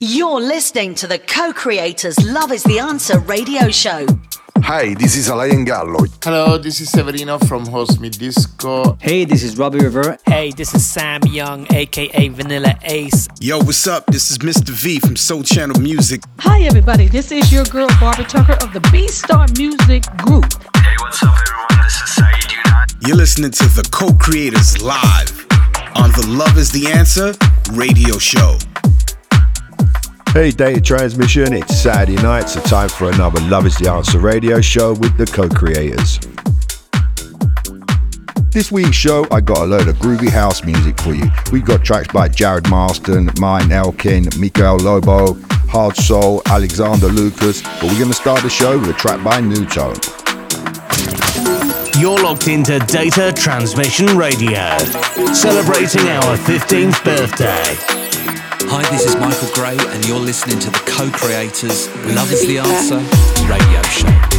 You're listening to the co creators Love is the Answer radio show. Hi, this is Alain Gallo. Hello, this is Severino from Horse Meat Disco. Hey, this is Robbie Rivera. Hey, this is Sam Young, aka Vanilla Ace. Yo, what's up? This is Mr. V from Sole Channel Music. Hi, everybody. This is your girl, Barbara Tucker of the B Star Music Group. Hey, what's up, everyone? This is Saeed Younan. You're listening to the co creators live on the Love is the Answer radio show. Hey, data transmission. It's Saturday night, so time for another Love is the Answer radio show with the co creators. This week's show, I got a load of groovy house music for you. We got tracks by Jared Marston, Martin Elkin, Mikael Lobo, Hard Soul, Alexander Lucas, but we're going to start the show with a track by New Tone. You're locked into Data Transmission Radio, celebrating our 15th birthday. Hi, this is Michael Gray, and you're listening to the co creators Love is the Answer radio show.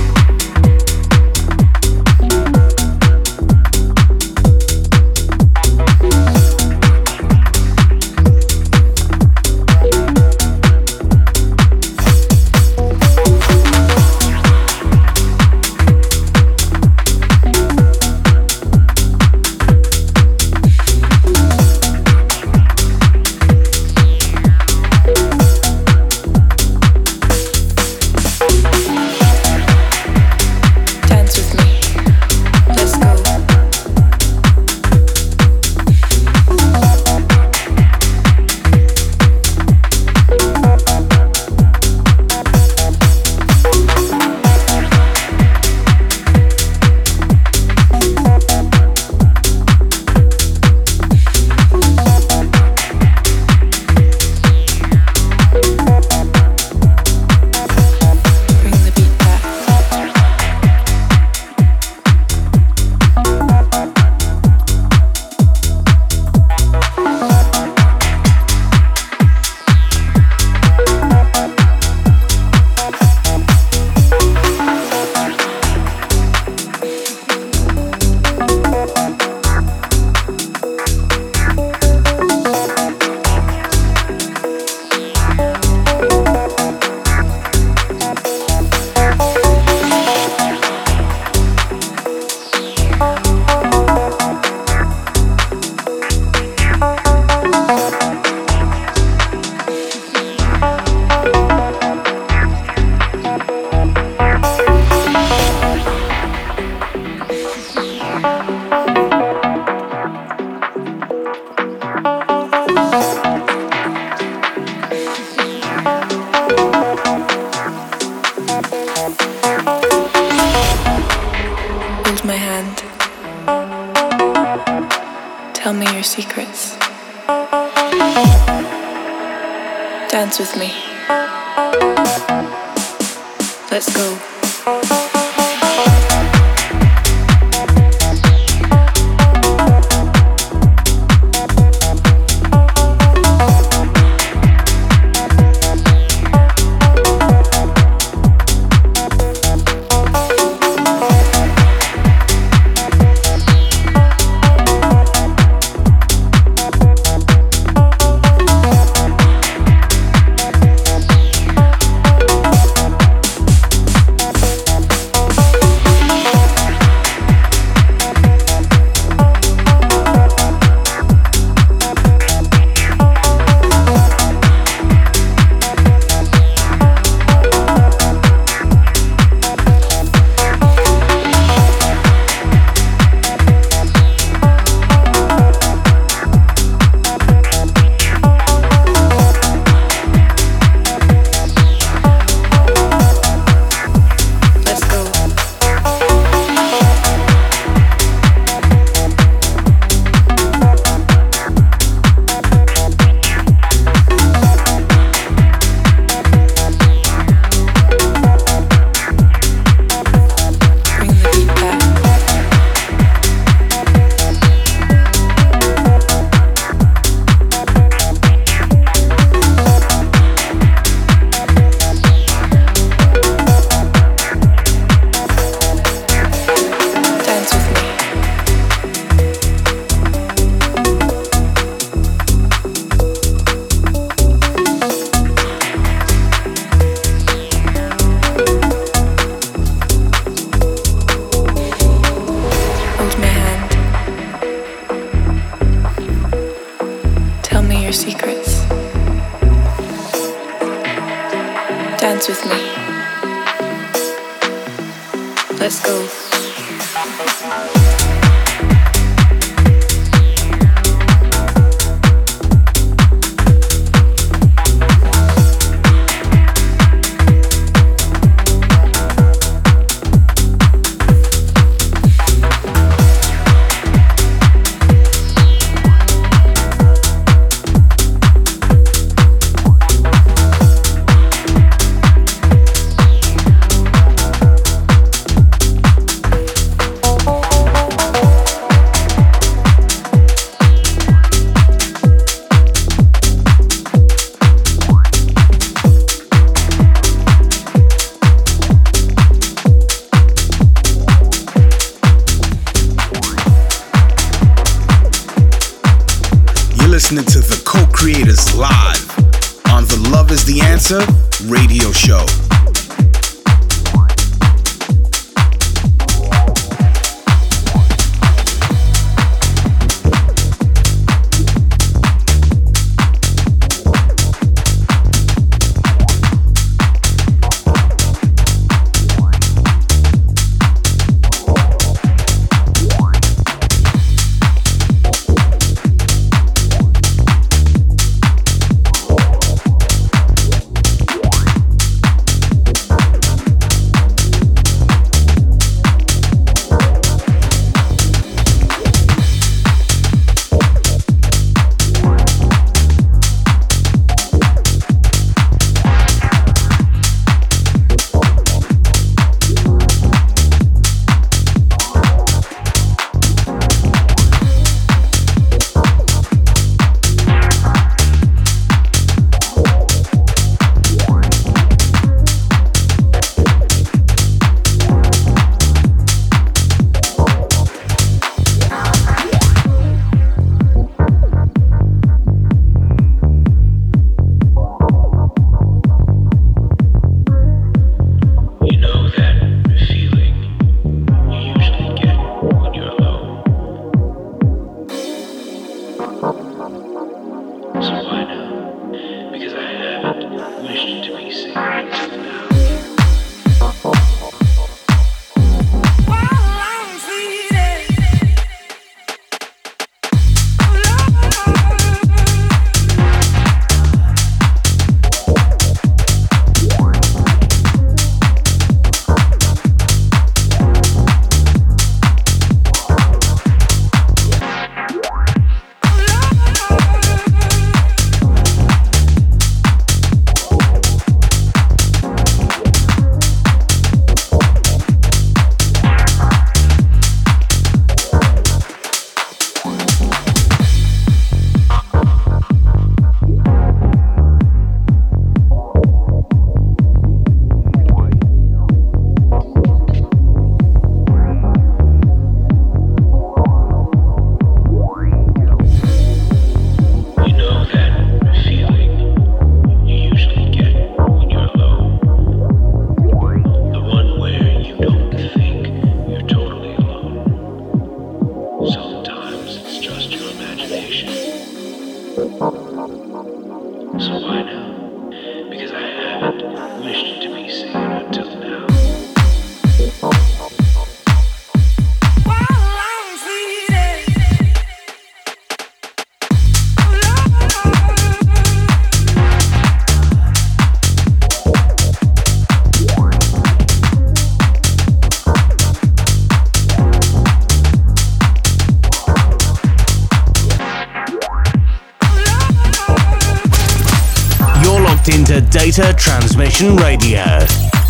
Data Transmission Radio,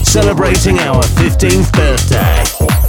celebrating our 15th birthday.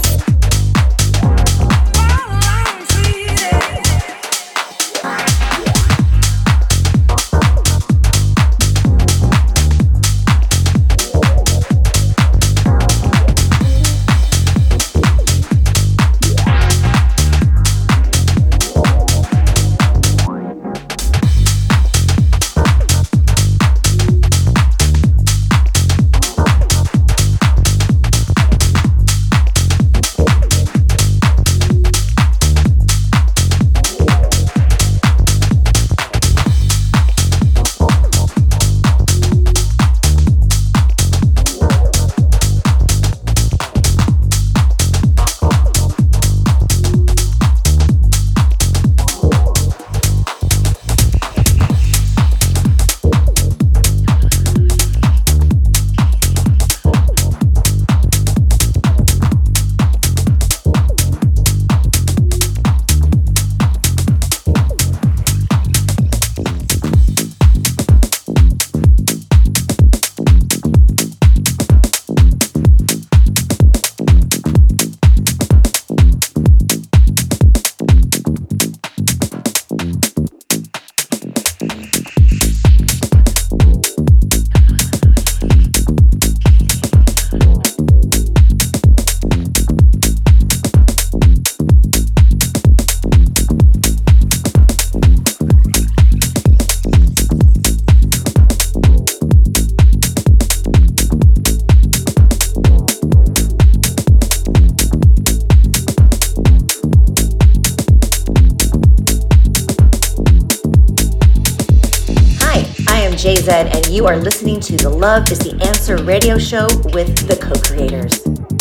Zed, and you are listening to the Love is the Answer radio show with the co creators.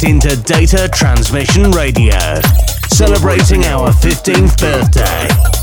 To Data Transmission Radio, celebrating our 15th birthday.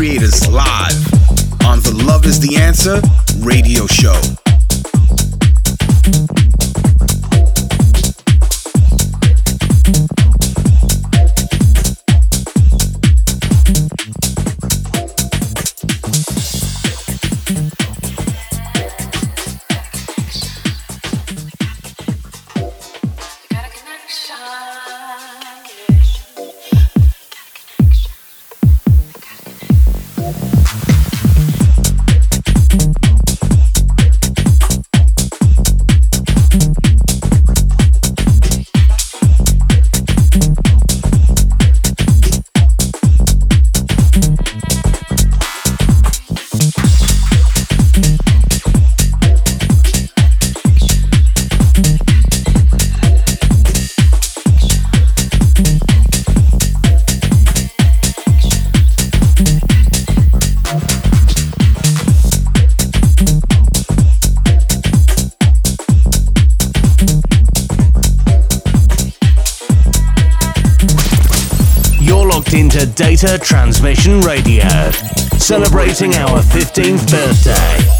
creators live on the Love is the Answer radio show. Transmission Radio, celebrating our 15th birthday.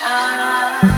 Bye.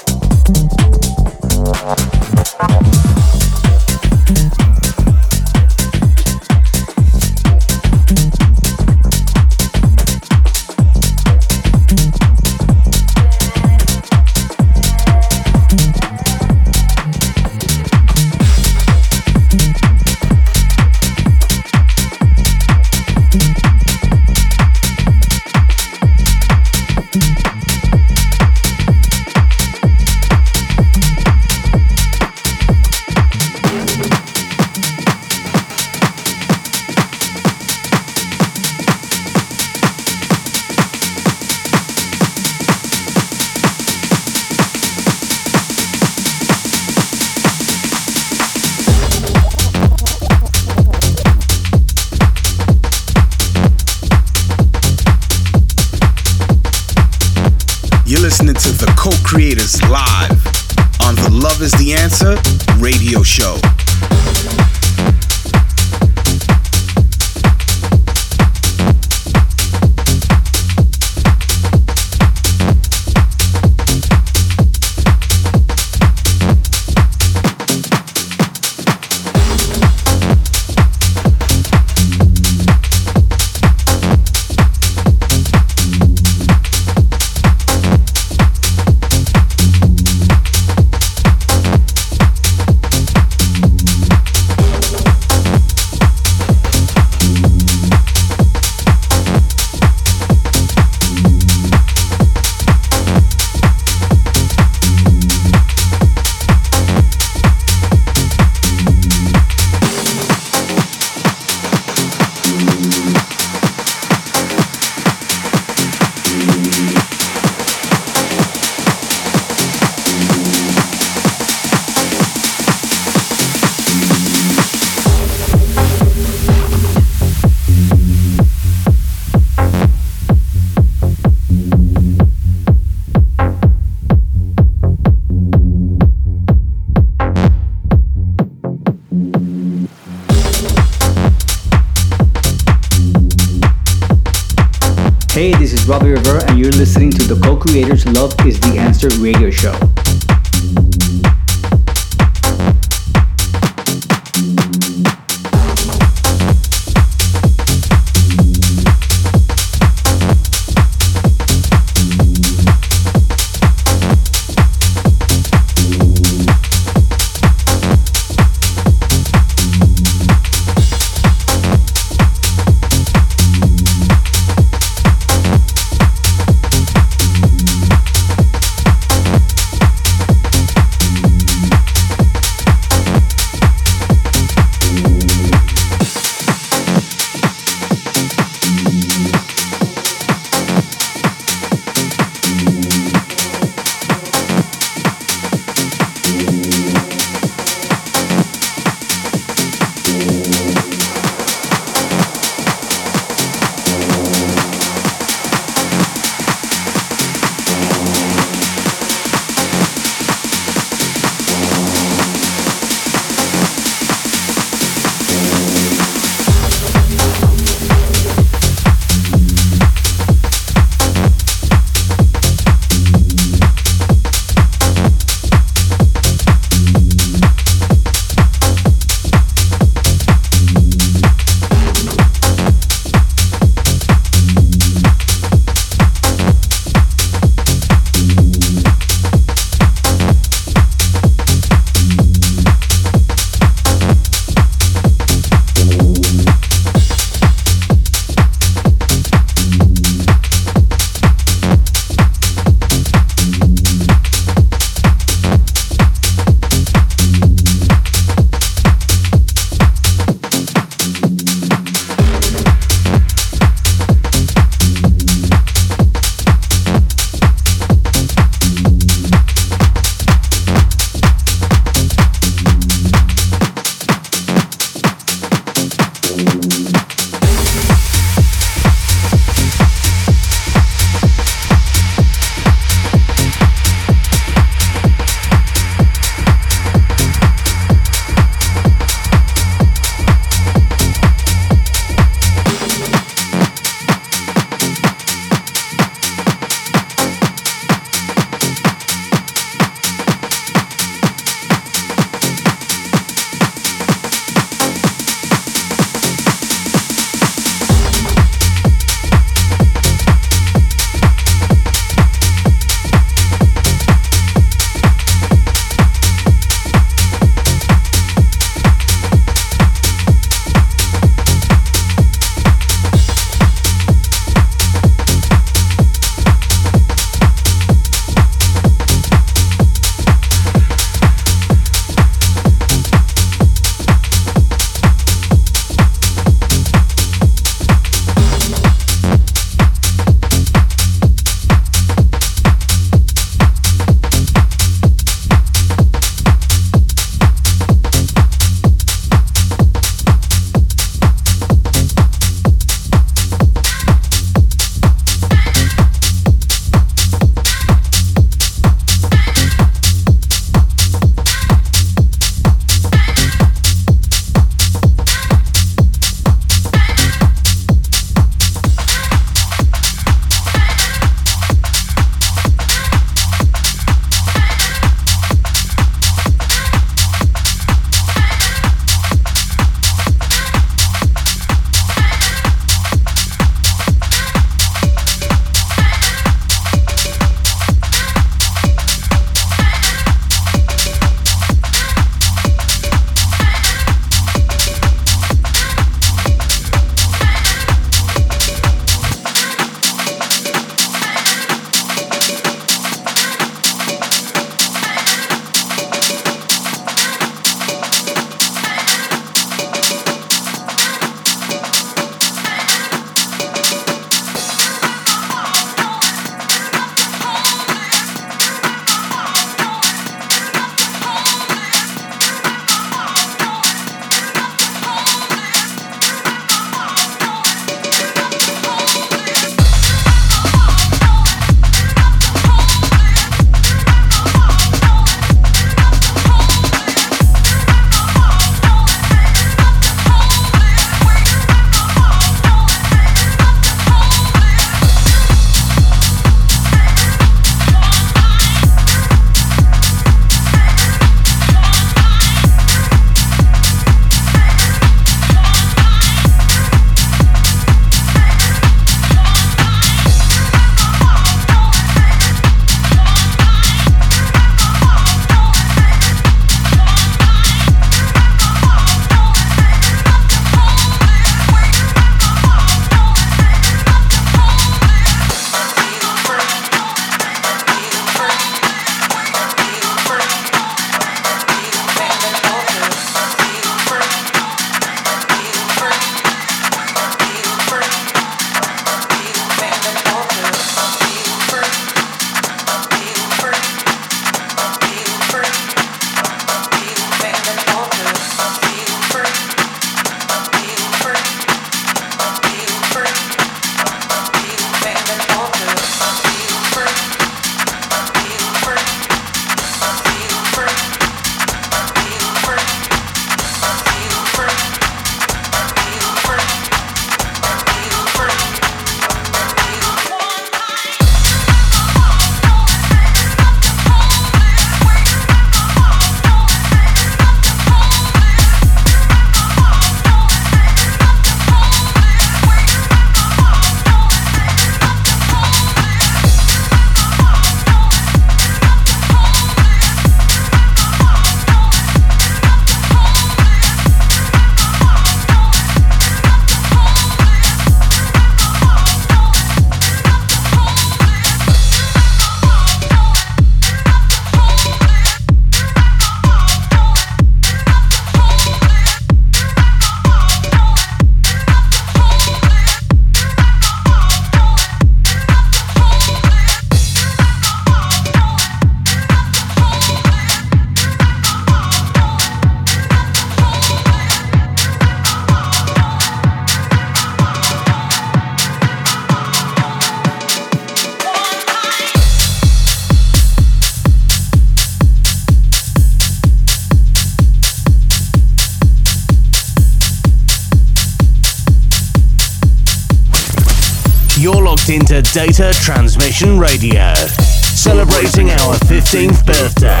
Data Transmission Radio, celebrating our 15th birthday.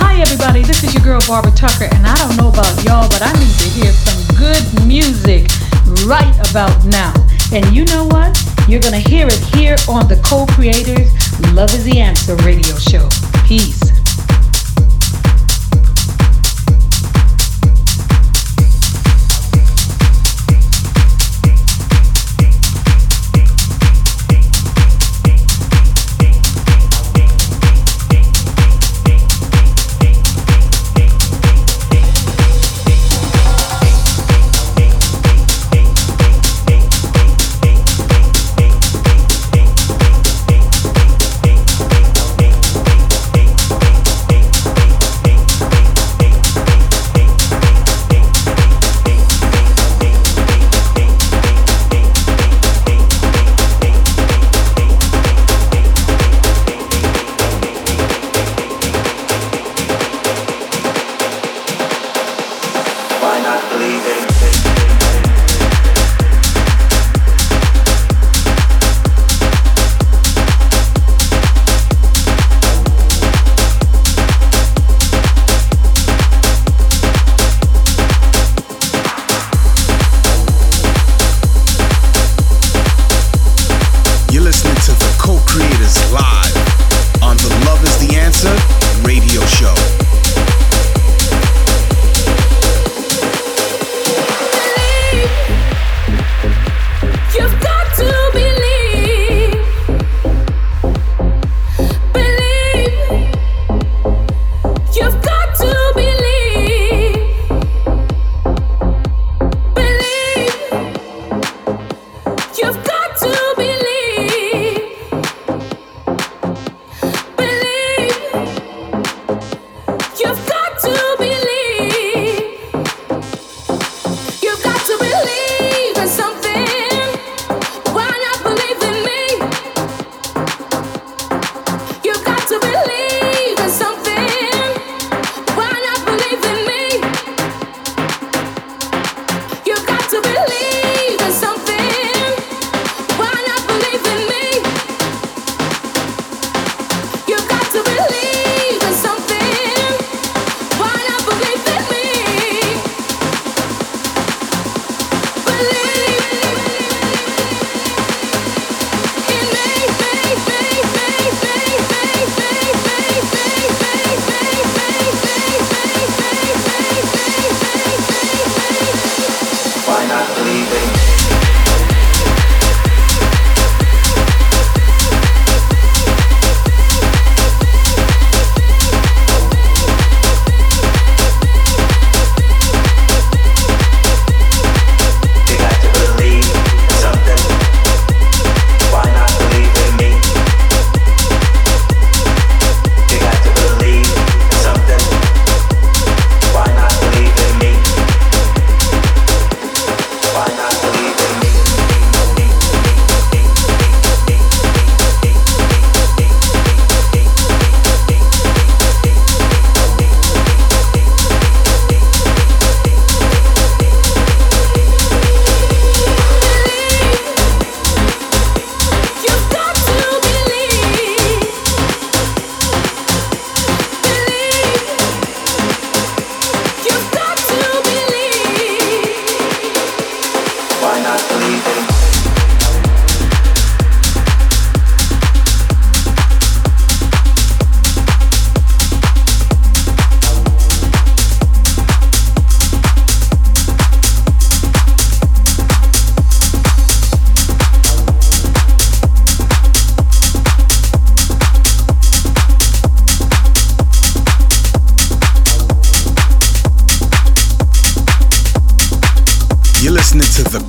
Hi everybody. This is your girl Barbara Tucker, and I don't know about y'all, but I need to hear some good music right about now. And you know what? You're to hear it here on the Co Creators Love is the Answer radio show. Peace.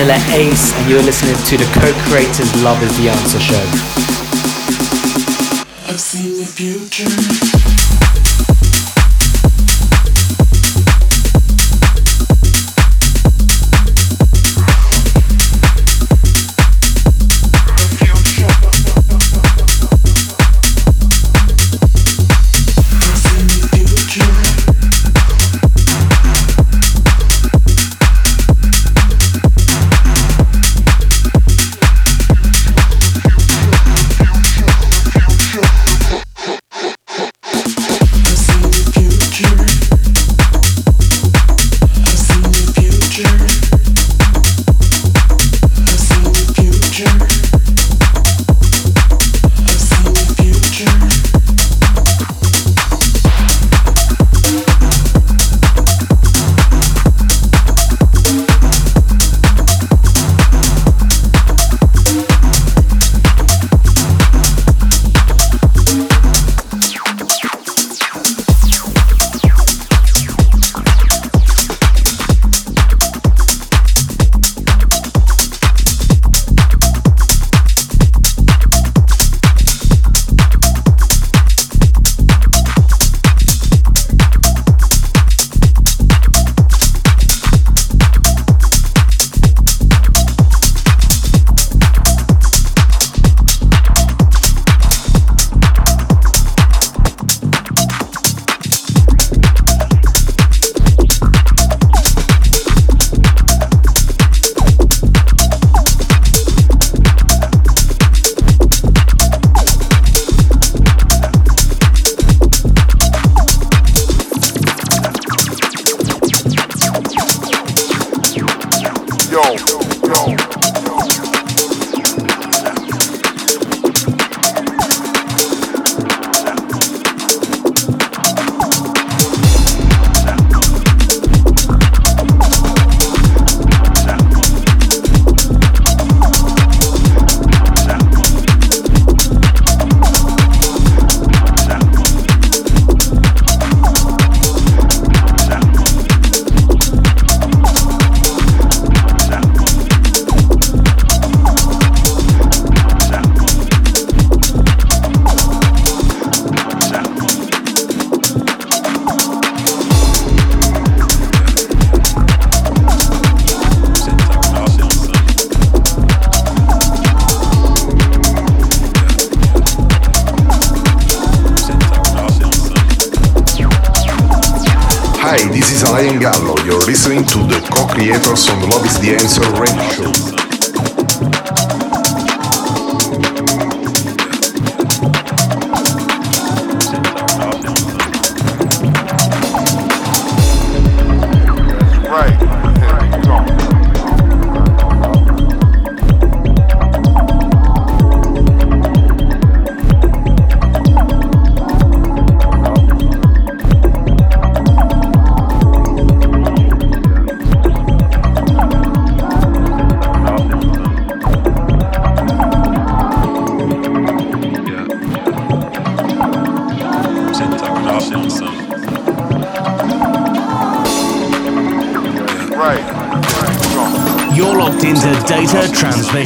Vanilla Ace, and you're listening to the co creators Love is the Answer show. Co-creators on Love is the Answer radio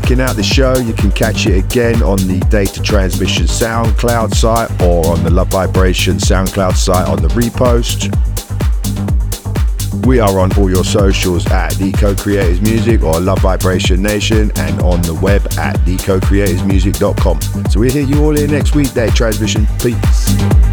checking out the show. You can catch it again on the Data Transmission SoundCloud site or on the Love Vibration SoundCloud site on the repost. We are on all your socials at The Co Creators Music or Love Vibration Nation and on the web at thecocreatorsmusic.com. So we'll hear you all here next week, Data Transmission. Peace.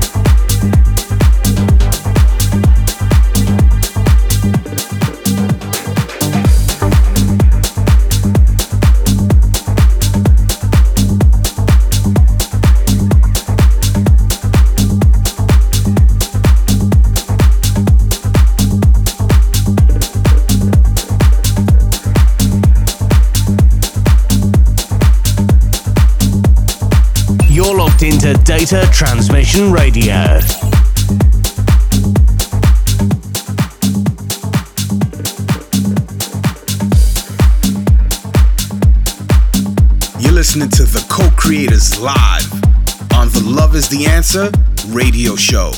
Data Transmission Radio. You're listening to the co creators live on the Love is the Answer radio show.